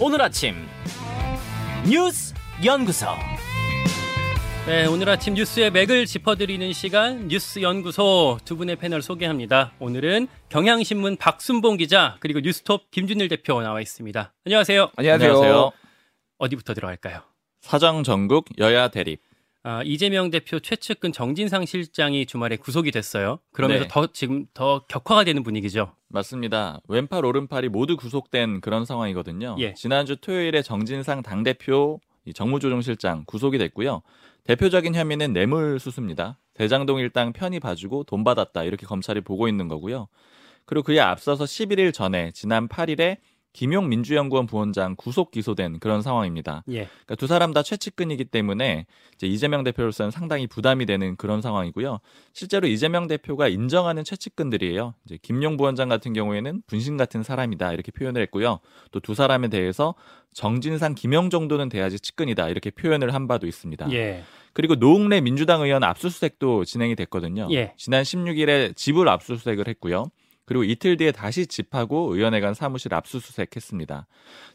오늘 아침 뉴스 연구소. 네, 오늘 아침 뉴스의 맥을 짚어드리는 시간 뉴스 연구소 두 분의 패널 소개합니다. 오늘은 경향신문 박순봉 기자 그리고 뉴스톱 김준일 대표 나와 있습니다. 안녕하세요. 안녕하세요. 안녕하세요. 어디부터 들어갈까요? 사정 전국 여야 대립. 아, 이재명 대표 최측근 정진상 실장이 주말에 구속이 됐어요. 그러면서 네. 더 지금 더 격화가 되는 분위기죠. 맞습니다. 왼팔 오른팔이 모두 구속된 그런 상황이거든요. 예. 지난주 토요일에 정진상 당대표 이 정무조정실장 구속이 됐고요. 대표적인 혐의는 뇌물 수수입니다. 대장동 일당 편히 봐주고 돈 받았다 이렇게 검찰이 보고 있는 거고요. 그리고 그에 앞서서 11일 전에 지난 8일에 김용 민주연구원 부원장 구속 기소된 그런 상황입니다. 예. 그러니까 두 사람 다 최측근이기 때문에 이제 이재명 대표로서는 상당히 부담이 되는 그런 상황이고요. 실제로 이재명 대표가 인정하는 최측근들이에요. 이제 김용 부원장 같은 경우에는 분신 같은 사람이다 이렇게 표현을 했고요. 또 두 사람에 대해서 정진상, 김용 정도는 돼야지 측근이다 이렇게 표현을 한 바도 있습니다. 예. 그리고 노웅래 민주당 의원 압수수색도 진행이 됐거든요. 예. 지난 16일에 집을 압수수색을 했고요. 그리고 이틀 뒤에 다시 집하고 의원회 관 사무실 압수수색했습니다.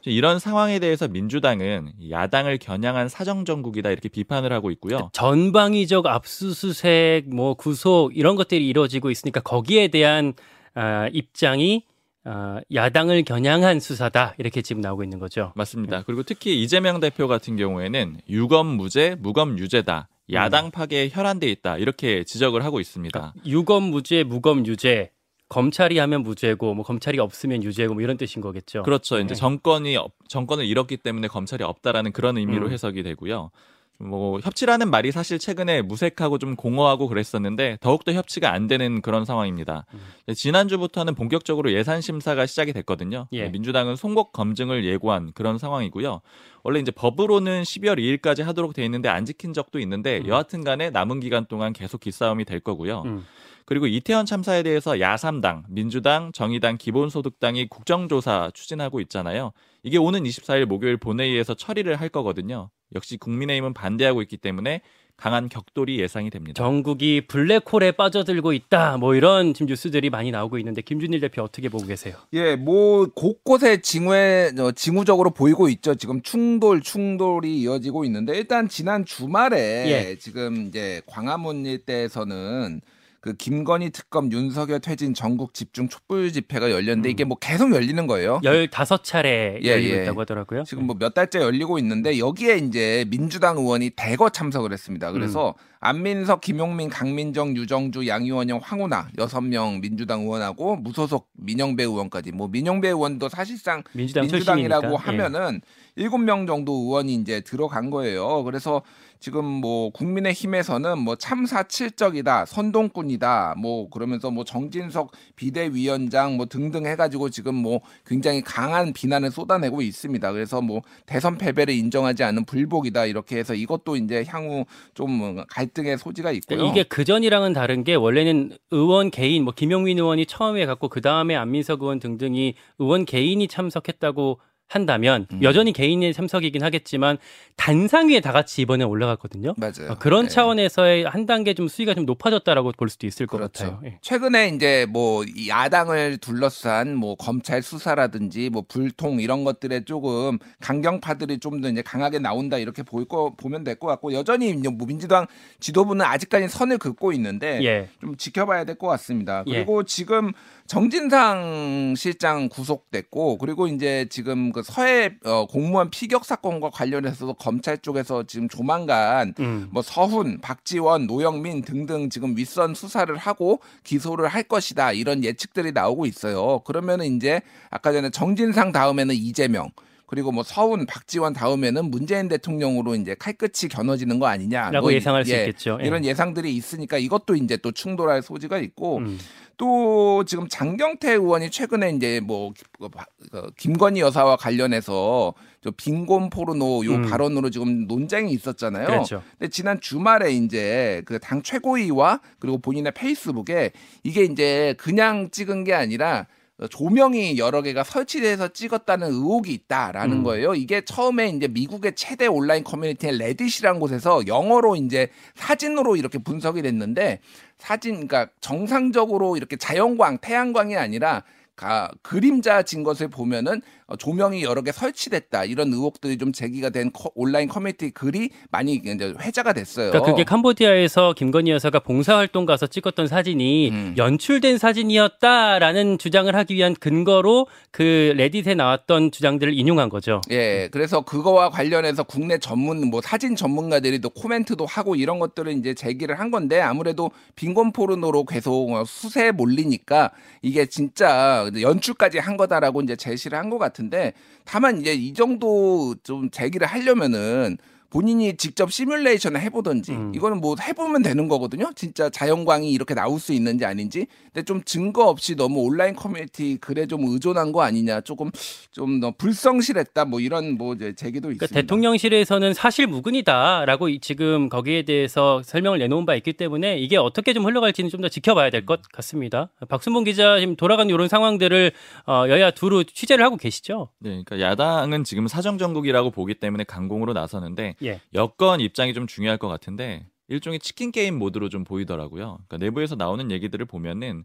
이런 상황에 대해서 민주당은 야당을 겨냥한 사정정국이다 이렇게 비판을 하고 있고요. 전방위적 압수수색, 뭐 구속 이런 것들이 이루어지고 있으니까 거기에 대한 아, 입장이 아, 야당을 겨냥한 수사다 이렇게 지금 나오고 있는 거죠. 맞습니다. 그리고 특히 이재명 대표 같은 경우에는 유검 무죄, 무검 유죄다. 야당 파괴에 혈안돼 있다. 이렇게 지적을 하고 있습니다. 유검 무죄, 무검 유죄. 검찰이 하면 무죄고 뭐 검찰이 없으면 유죄고 뭐 이런 뜻인 거겠죠. 그렇죠. 이제 네. 정권이 없- 정권을 잃었기 때문에 검찰이 없다라는 그런 의미로 음. 해석이 되고요. 뭐 협치라는 말이 사실 최근에 무색하고 좀 공허하고 그랬었는데 더욱더 협치가 안 되는 그런 상황입니다. 음. 지난주부터는 본격적으로 예산 심사가 시작이 됐거든요. 예. 민주당은 송곡 검증을 예고한 그런 상황이고요. 원래 이제 법으로는 12월 2일까지 하도록 돼 있는데 안 지킨 적도 있는데 음. 여하튼간에 남은 기간 동안 계속 기싸움이 될 거고요. 음. 그리고 이태원 참사에 대해서 야3당, 민주당, 정의당, 기본소득당이 국정조사 추진하고 있잖아요. 이게 오는 24일 목요일 본회의에서 처리를 할 거거든요. 역시 국민의힘은 반대하고 있기 때문에 강한 격돌이 예상이 됩니다. 전국이 블랙홀에 빠져들고 있다. 뭐 이런 지금 뉴스들이 많이 나오고 있는데 김준일 대표 어떻게 보고 계세요? 예, 뭐 곳곳에 징후에 어, 징후적으로 보이고 있죠. 지금 충돌 충돌이 이어지고 있는데 일단 지난 주말에 예. 지금 이제 광화문 일대에서는 그 김건희 특검 윤석열 퇴진 전국 집중 촛불 집회가 열렸는데 이게 뭐 계속 열리는 거예요. 15차례 예, 열리고 예. 있다고 하더라고요. 지금 뭐 몇 달째 열리고 있는데 여기에 이제 민주당 의원이 대거 참석을 했습니다. 그래서 안민석, 김용민, 강민정, 유정주, 양이원영, 황운하 여섯 명 민주당 의원하고 무소속 민영배 의원까지 뭐 민영배 의원도 사실상 민주당 출신이니까. 예. 하면은 일곱 명 정도 의원이 이제 들어간 거예요. 그래서 지금 뭐 국민의 힘에서는 뭐 참사 칠적이다, 선동꾼이다, 뭐 그러면서 뭐 정진석 비대위원장 뭐 등등 해가지고 지금 뭐 굉장히 강한 비난을 쏟아내고 있습니다. 그래서 뭐 대선 패배를 인정하지 않는 불복이다 이렇게 해서 이것도 이제 향후 좀 갈등의 소지가 있고요. 이게 그 전이랑은 다른 게 원래는 의원 개인 뭐 김용민 의원이 처음에 갖고 그 다음에 안민석 의원 등등이 의원 개인이 참석했다고 한다면 음. 여전히 개인의 참석이긴 하겠지만 단상 위에 다 같이 이번에 올라갔거든요. 맞아요. 어, 그런 네. 차원에서의 한 단계 좀 수위가 좀 높아졌다라고 볼 수도 있을 것 그렇죠. 같아요. 예. 최근에 이제 뭐이 야당을 둘러싼 뭐 검찰 수사라든지 뭐 불통 이런 것들에 조금 강경파들이 좀 더 이제 강하게 나온다 이렇게 보일 거 보면 될 것 같고 여전히 뭐 민주당 지도부는 아직까지 선을 긋고 있는데 예. 좀 지켜봐야 될 것 같습니다. 예. 그리고 지금 정진상 실장 구속됐고 그리고 이제 지금 그 서해 어, 공무원 피격 사건과 관련해서도 검찰 쪽에서 지금 조만간 음. 뭐 서훈, 박지원, 노영민 등등 지금 윗선 수사를 하고 기소를 할 것이다 이런 예측들이 나오고 있어요. 그러면은 이제 아까 전에 정진상 다음에는 이재명 그리고 뭐 서훈, 박지원 다음에는 문재인 대통령으로 이제 칼끝이 겨눠지는 거 아니냐. 라고 뭐 이- 예상할 수 예, 있겠죠. 예. 이런 예상들이 있으니까 이것도 이제 또 충돌할 소지가 있고 음. 또 지금 장경태 의원이 최근에 이제 뭐 그, 그 김건희 여사와 관련해서 저 빈곤 포르노 요 음. 발언으로 지금 논쟁이 있었잖아요. 그렇죠. 근데 지난 주말에 이제 그 당 최고위와 그리고 본인의 페이스북에 이게 이제 그냥 찍은 게 아니라 조명이 여러 개가 설치돼서 찍었다는 의혹이 있다라는 음. 거예요. 이게 처음에 이제 미국의 최대 온라인 커뮤니티인 레딧이라는 곳에서 영어로 이제 사진으로 이렇게 분석이 됐는데 사진 그러니까 정상적으로 이렇게 자연광, 태양광이 아니라 가, 그림자 진 것을 보면은 어, 조명이 여러 개 설치됐다 이런 의혹들이 좀 제기가 된 커, 온라인 커뮤니티 글이 많이 이제 회자가 됐어요. 그러니까 그게 캄보디아에서 김건희 여사가 봉사활동 가서 찍었던 사진이 음. 연출된 사진이었다라는 주장을 하기 위한 근거로 그 레딧에 나왔던 주장들을 인용한 거죠. 예, 그래서 그거와 관련해서 국내 전문 뭐 사진 전문가들이 또 코멘트도 하고 이런 것들을 이제 제기를 한 건데 아무래도 빈곤 포르노로 계속 어, 수세에 몰리니까 이게 진짜 연출까지 한 거다라고 이제 제시를 한 것 같은데 다만 이제 이 정도 좀 제기를 하려면은 본인이 직접 시뮬레이션을 해보든지 음. 이거는 뭐 해보면 되는 거거든요. 진짜 자연광이 이렇게 나올 수 있는지 아닌지. 근데 좀 증거 없이 너무 온라인 커뮤니티 글에 좀 의존한 거 아니냐. 조금 좀더 불성실했다. 뭐 이런 뭐 이제 제기도 그러니까 있습니다. 대통령실에서는 사실 무근이다라고 이- 지금 거기에 대해서 설명을 내놓은 바 있기 때문에 이게 어떻게 좀 흘러갈지는 좀 더 지켜봐야 될 것 같습니다. 박순봉 기자 지금 돌아가는 이런 상황들을 어, 여야 두루 취재를 하고 계시죠? 네, 그러니까 야당은 지금 사정 정국이라고 보기 때문에 강공으로 나서는데 예. 여권 입장이 좀 중요할 것 같은데 일종의 치킨 게임 모드로 좀 보이더라고요. 그러니까 내부에서 나오는 얘기들을 보면은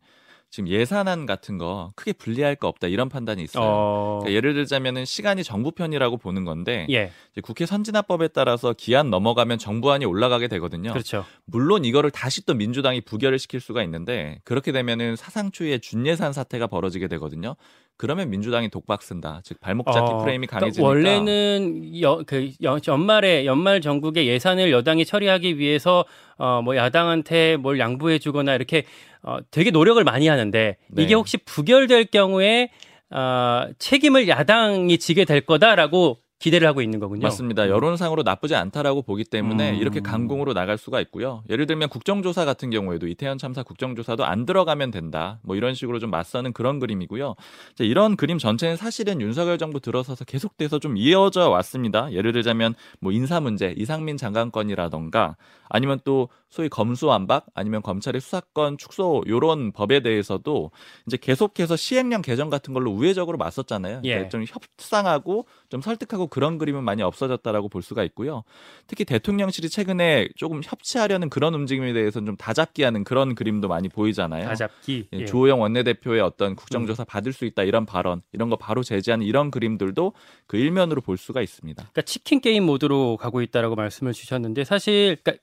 지금 예산안 같은 거 크게 불리할 거 없다 이런 판단이 있어요. 어, 그러니까 예를 들자면은 시간이 정부 편이라고 보는 건데 예, 국회 선진화법에 따라서 기한 넘어가면 정부안이 올라가게 되거든요. 그렇죠. 물론 이거를 다시 또 민주당이 부결을 시킬 수가 있는데 그렇게 되면은 사상추의 준예산 사태가 벌어지게 되거든요. 그러면 민주당이 독박 쓴다. 즉 발목 잡기 어, 프레임이 그러니까 강해지니까 원래는 여, 그 여- 연말에 연말 전국의 예산을 여당이 처리하기 위해서 어, 뭐 야당한테 뭘 양보해주거나 이렇게 어, 되게 노력을 많이 하는데 네. 이게 혹시 부결될 경우에 어, 책임을 야당이 지게 될 거다라고 기대를 하고 있는 거군요. 맞습니다. 여론상으로 나쁘지 않다라고 보기 때문에 음. 이렇게 강공으로 나갈 수가 있고요. 예를 들면 국정조사 같은 경우에도 이태원 참사 국정조사도 안 들어가면 된다. 뭐 이런 식으로 좀 맞서는 그런 그림이고요. 자, 이런 그림 전체는 사실은 윤석열 정부 들어서서 계속돼서 좀 이어져 왔습니다. 예를 들자면 뭐 인사 문제, 이상민 장관건이라던가 아니면 또 소위 검수완박 아니면 검찰의 수사권 축소 요런 법에 대해서도 이제 계속해서 시행령 개정 같은 걸로 우회적으로 맞섰잖아요. 예. 그러니까 좀 협상하고 좀 설득하고 그런 그림은 많이 없어졌다라고 볼 수가 있고요. 특히 대통령실이 최근에 조금 협치하려는 그런 움직임에 대해서는 좀 다잡기하는 그런 그림도 많이 보이잖아요. 다 잡기. 예, 예. 조호영 원내대표의 어떤 국정조사 받을 수 있다 이런 발언 이런 거 바로 제지하는 이런 그림들도 그 일면으로 볼 수가 있습니다. 그러니까 치킨 게임 모드로 가고 있다라고 말씀을 주셨는데 사실 그러니까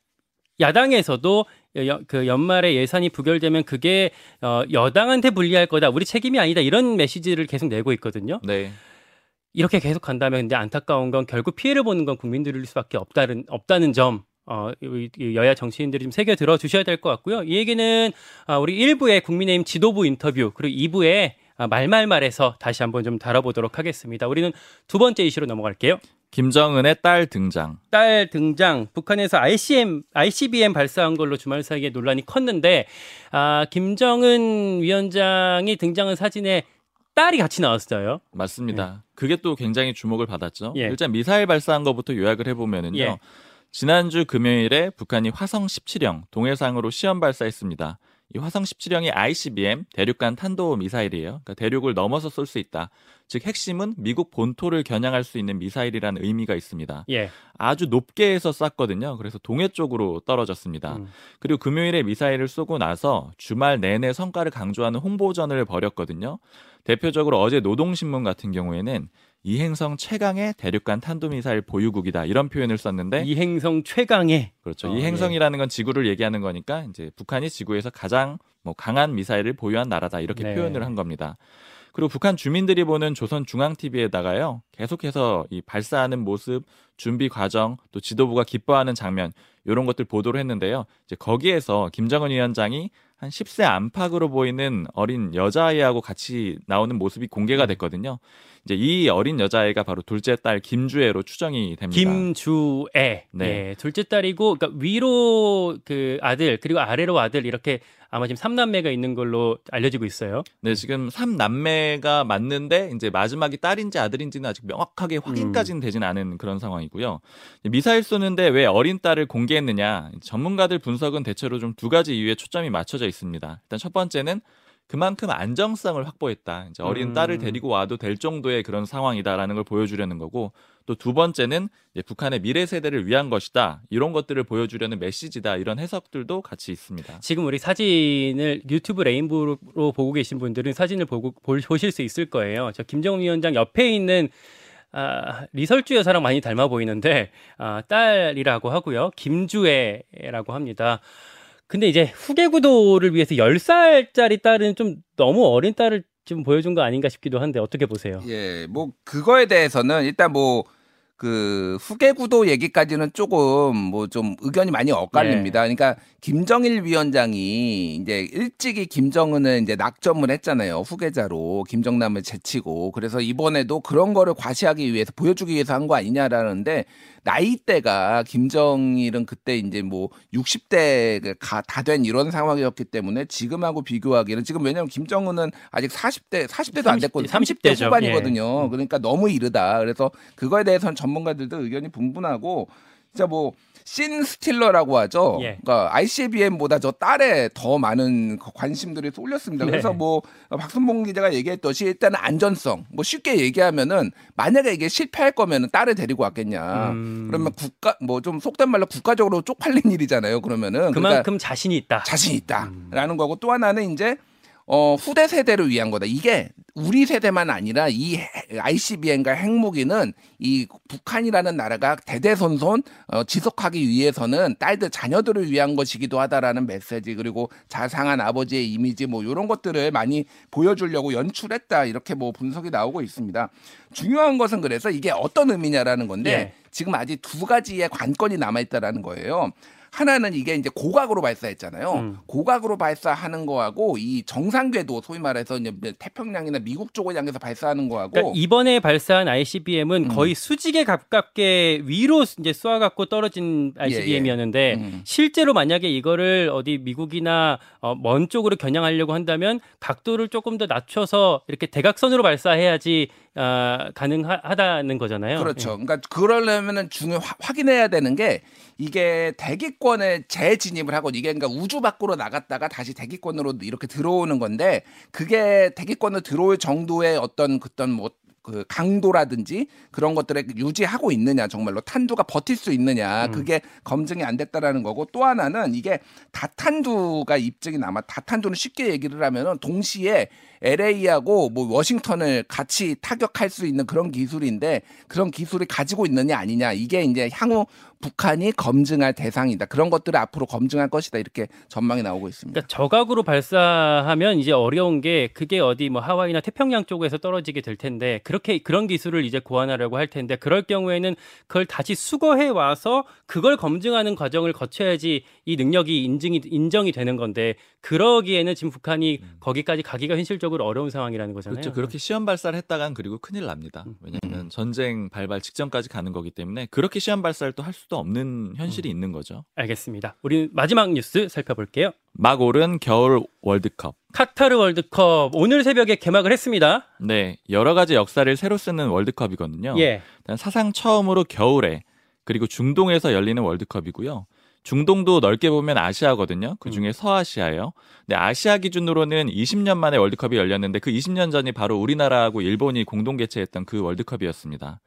야당에서도 여- 그 연말에 예산이 부결되면 그게 어, 여당한테 불리할 거다. 우리 책임이 아니다. 이런 메시지를 계속 내고 있거든요. 네. 이렇게 계속 간다면 근데 안타까운 건 결국 피해를 보는 건 국민들일 수밖에 없다는 없다는 점. 어, 여야 정치인들이 좀 새겨 들어 주셔야 될 것 같고요. 이 얘기는 아, 우리 1부의 국민의힘 지도부 인터뷰 그리고 2부에 아, 말말말에서 다시 한번 좀 다뤄보도록 하겠습니다. 우리는 두 번째 이슈로 넘어갈게요. 김정은의 딸 등장. 딸 등장, 북한에서 ICM, ICBM 발사한 걸로 주말 사이에 논란이 컸는데, 아, 김정은 위원장이 등장한 사진에 딸이 같이 나왔어요. 맞습니다. 그게 또 굉장히 주목을 받았죠. 예. 일단 미사일 발사한 것부터 요약을 해보면은요. 예. 지난주 금요일에 북한이 화성 17형 동해상으로 시험 발사했습니다. 이 화성 17형이 ICBM 대륙간 탄도 미사일이에요. 그러니까 대륙을 넘어서 쏠 수 있다. 즉 핵심은 미국 본토를 겨냥할 수 있는 미사일이라는 의미가 있습니다. 예. 아주 높게 해서 쐈거든요. 그래서 동해 쪽으로 떨어졌습니다. 음. 그리고 금요일에 미사일을 쏘고 나서 주말 내내 성과를 강조하는 홍보전을 벌였거든요. 대표적으로 어제 노동신문 같은 경우에는 이 행성 최강의 대륙간 탄도미사일 보유국이다 이런 표현을 썼는데 이 행성 최강의 그렇죠. 어, 이 행성이라는 건 지구를 얘기하는 거니까 이제 북한이 지구에서 가장 뭐 강한 미사일을 보유한 나라다 이렇게 네. 표현을 한 겁니다. 그리고 북한 주민들이 보는 조선 중앙 TV에다가요 계속해서 이 발사하는 모습, 준비 과정, 또 지도부가 기뻐하는 장면 이런 것들 보도를 했는데요. 이제 거기에서 김정은 위원장이 한 10세 안팎으로 보이는 어린 여자아이하고 같이 나오는 모습이 음. 공개가 됐거든요. 이제 이 어린 여자아이가 바로 둘째 딸 김주애로 추정이 됩니다. 김주애. 네. 예, 둘째 딸이고, 그러니까 위로 그 아들, 그리고 아래로 아들, 이렇게 아마 지금 삼남매가 있는 걸로 알려지고 있어요. 네, 지금 삼남매가 맞는데 이제 마지막이 딸인지 아들인지는 아직 명확하게 확인까지는 되진 않은 그런 상황이고요. 미사일 쏘는데 왜 어린 딸을 공개했느냐? 전문가들 분석은 대체로 좀 두 가지 이유에 초점이 맞춰져 있습니다. 일단 첫 번째는 그만큼 안정성을 확보했다. 이제 어린 음. 딸을 데리고 와도 될 정도의 그런 상황이다라는 걸 보여주려는 거고 또 두 번째는 북한의 미래 세대를 위한 것이다. 이런 것들을 보여주려는 메시지다. 이런 해석들도 같이 있습니다. 지금 우리 사진을 유튜브 레인보우로 보고 계신 분들은 사진을 보고 볼- 보실 수 있을 거예요. 저 김정은 위원장 옆에 있는 아, 리설주 여사랑 많이 닮아 보이는데 아, 딸이라고 하고요. 김주애라고 합니다. 근데 이제 후계 구도를 위해서 10살짜리 딸은 좀 너무 어린 딸을 좀 보여준 거 아닌가 싶기도 한데 어떻게 보세요? 예, 뭐 그거에 대해서는 일단 뭐 그 후계 구도 얘기까지는 조금 뭐 좀 의견이 많이 엇갈립니다. 그러니까 김정일 위원장이 이제 일찍이 김정은을 이제 낙점을 했잖아요. 후계자로 김정남을 제치고 그래서 이번에도 그런 거를 과시하기 위해서 보여주기 위해서 한 거 아니냐라는데 나이대가 김정일은 그때 이제 뭐 60대 다된 이런 상황이었기 때문에 지금하고 비교하기는 지금 왜냐면 김정은은 아직 40대 40대도 안 됐고 30 30대 대죠. 후반이거든요. 그러니까 너무 이르다. 그래서 그거에 대해서는 전문가들도 의견이 분분하고 진짜 뭐 신 스틸러라고 하죠. 예. 그러니까 ICBM보다 저 딸에 더 많은 그 관심들이 쏠렸습니다. 그래서 네. 뭐 박순봉 기자가 얘기했듯이 일단은 안전성. 뭐 쉽게 얘기하면은 만약에 이게 실패할 거면은 딸을 데리고 왔겠냐. 음. 그러면 국가 뭐 좀 속된 말로 국가적으로 쪽팔린 일이잖아요. 그러면은 그만큼 그러니까 자신이 있다. 자신 있다라는 거고 또 하나는 이제 어 후대 세대를 위한 거다. 이게 우리 세대만 아니라 이 ICBM과 핵무기는 이 북한이라는 나라가 대대손손 어, 지속하기 위해서는 딸들 자녀들을 위한 것이기도 하다라는 메시지 그리고 자상한 아버지의 이미지 뭐 이런 것들을 많이 보여주려고 연출했다 이렇게 뭐 분석이 나오고 있습니다. 중요한 것은 그래서 이게 어떤 의미냐라는 건데 예. 지금 아직 두 가지의 관건이 남아 있다라는 거예요. 하나는 이게 이제 고각으로 발사했잖아요. 음. 고각으로 발사하는 거하고 이 정상 궤도 소위 말해서 이제 태평양이나 미국 쪽을 향해서 발사하는 거하고 그러니까 이번에 발사한 ICBM은 음. 거의 수직에 가깝게 위로 이제 쏘아 갖고 떨어진 ICBM이었는데 음. 실제로 만약에 이거를 어디 미국이나 어, 먼 쪽으로 겨냥하려고 한다면 각도를 조금 더 낮춰서 이렇게 대각선으로 발사해야지 아, 가능하다는 거잖아요. 그렇죠. 그러니까 그러려면은 중요 화- 확인해야 되는 게 이게 대기권에 재진입을 하고 이게 그러니까 우주 밖으로 나갔다가 다시 대기권으로 이렇게 들어오는 건데 그게 대기권으로 들어올 정도의 어떤 그떤 뭐그 강도라든지 그런 것들을 유지하고 있느냐 정말로 탄두가 버틸 수 있느냐 그게 검증이 안 됐다라는 거고 또 하나는 이게 다탄두가 입증이 남아 다탄두는 쉽게 얘기를 하면은 동시에 LA하고 뭐 워싱턴을 같이 타격할 수 있는 그런 기술인데 그런 기술을 가지고 있느냐 아니냐 이게 이제 향후 북한이 검증할 대상이다 그런 것들을 앞으로 검증할 것이다 이렇게 전망이 나오고 있습니다. 그러니까 저각으로 발사하면 이제 어려운 게 그게 어디 뭐 하와이나 태평양 쪽에서 떨어지게 될 텐데 그렇게 그런 기술을 이제 고안하려고 할 텐데 그럴 경우에는 그걸 다시 수거해 와서 그걸 검증하는 과정을 거쳐야지 이 능력이 인증이 인정이 되는 건데 그러기에는 지금 북한이 거기까지 가기가 현실적으로 어려운 상황이라는 거잖아요. 그렇죠. 그렇게 시험 발사를 했다간 그리고 큰일 납니다. 음. 왜냐하면 전쟁 발발 직전까지 가는 거기 때문에 그렇게 시험 발사를 또 할 수도 없는 현실이 있는 거죠. 알겠습니다. 우리 마지막 뉴스 살펴볼게요. 막 오른 겨울 월드컵. 카타르 월드컵 오늘 새벽에 개막을 했습니다. 네, 여러 가지 역사를 새로 쓰는 월드컵이거든요. 예. 사상 처음으로 겨울에 그리고 중동에서 열리는 월드컵이고요. 중동도 넓게 보면 아시아거든요. 그 중에 서아시아예요. 근데 아시아 기준으로는 20년 만에 월드컵이 열렸는데 그 20년 전이 바로 우리나라하고 일본이 공동 개최했던 그 월드컵이었습니다.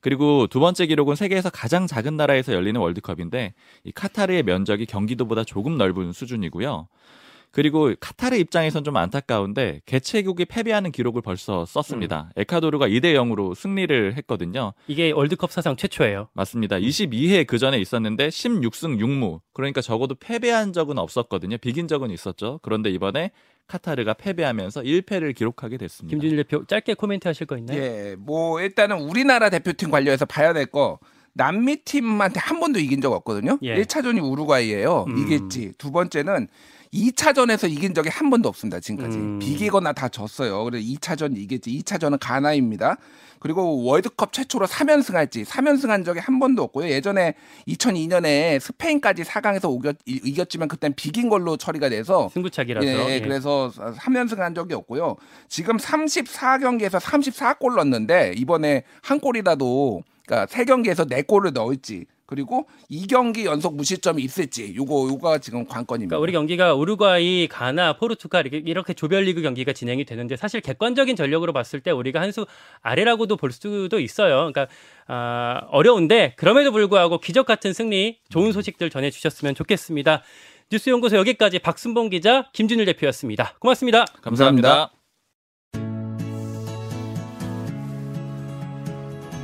그리고 두 번째 기록은 세계에서 가장 작은 나라에서 열리는 월드컵인데 이 카타르의 면적이 경기도보다 조금 넓은 수준이고요. 그리고 카타르 입장에선 좀 안타까운데 개최국이 패배하는 기록을 벌써 썼습니다. 에콰도르가 2대 0으로 승리를 했거든요. 이게 월드컵 사상 최초예요. 맞습니다. 22회 그 전에 있었는데 16승 6무. 그러니까 적어도 패배한 적은 없었거든요. 비긴 적은 있었죠. 그런데 이번에 카타르가 패배하면서 1패를 기록하게 됐습니다. 김준일 대표 짧게 코멘트 하실 거 있나요? 예, 뭐 일단은 우리나라 대표팀 관련해서 봐야 될 거 남미 팀한테 한 번도 이긴 적 없거든요. 예. 1차전이 우루과이예요. 음. 이겼지. 두 번째는 2차전에서 이긴 적이 한 번도 없습니다. 지금까지. 음. 비기거나 다 졌어요. 그래서 2차전 이겼지. 2차전은 가나입니다. 그리고 월드컵 최초로 3연승 할지 3연승 한 적이 한 번도 없고요. 예전에 2002년에 스페인까지 4강에서 오겼, 이- 이겼지만 그땐 비긴 걸로 처리가 돼서 승부차기라서. 예, 예. 그래서 3연승 한 적이 없고요. 지금 34경기에서 34골 넣었는데 이번에 한 골이라도 그러니까 세 경기에서 네 골을 넣을지 그리고 2경기 연속 무실점이 있을지 요거 요가 지금 관건입니다. 그러니까 우리 경기가 우루과이, 가나, 포르투갈 이렇게, 이렇게 조별리그 경기가 진행이 되는데 사실 객관적인 전력으로 봤을 때 우리가 한 수 아래라고도 볼 수도 있어요. 그러니까 아, 어려운데 그럼에도 불구하고 기적 같은 승리, 좋은 소식들 전해 주셨으면 좋겠습니다. 뉴스 연구소 여기까지 박순봉 기자, 김준일 대표였습니다. 고맙습니다. 감사합니다.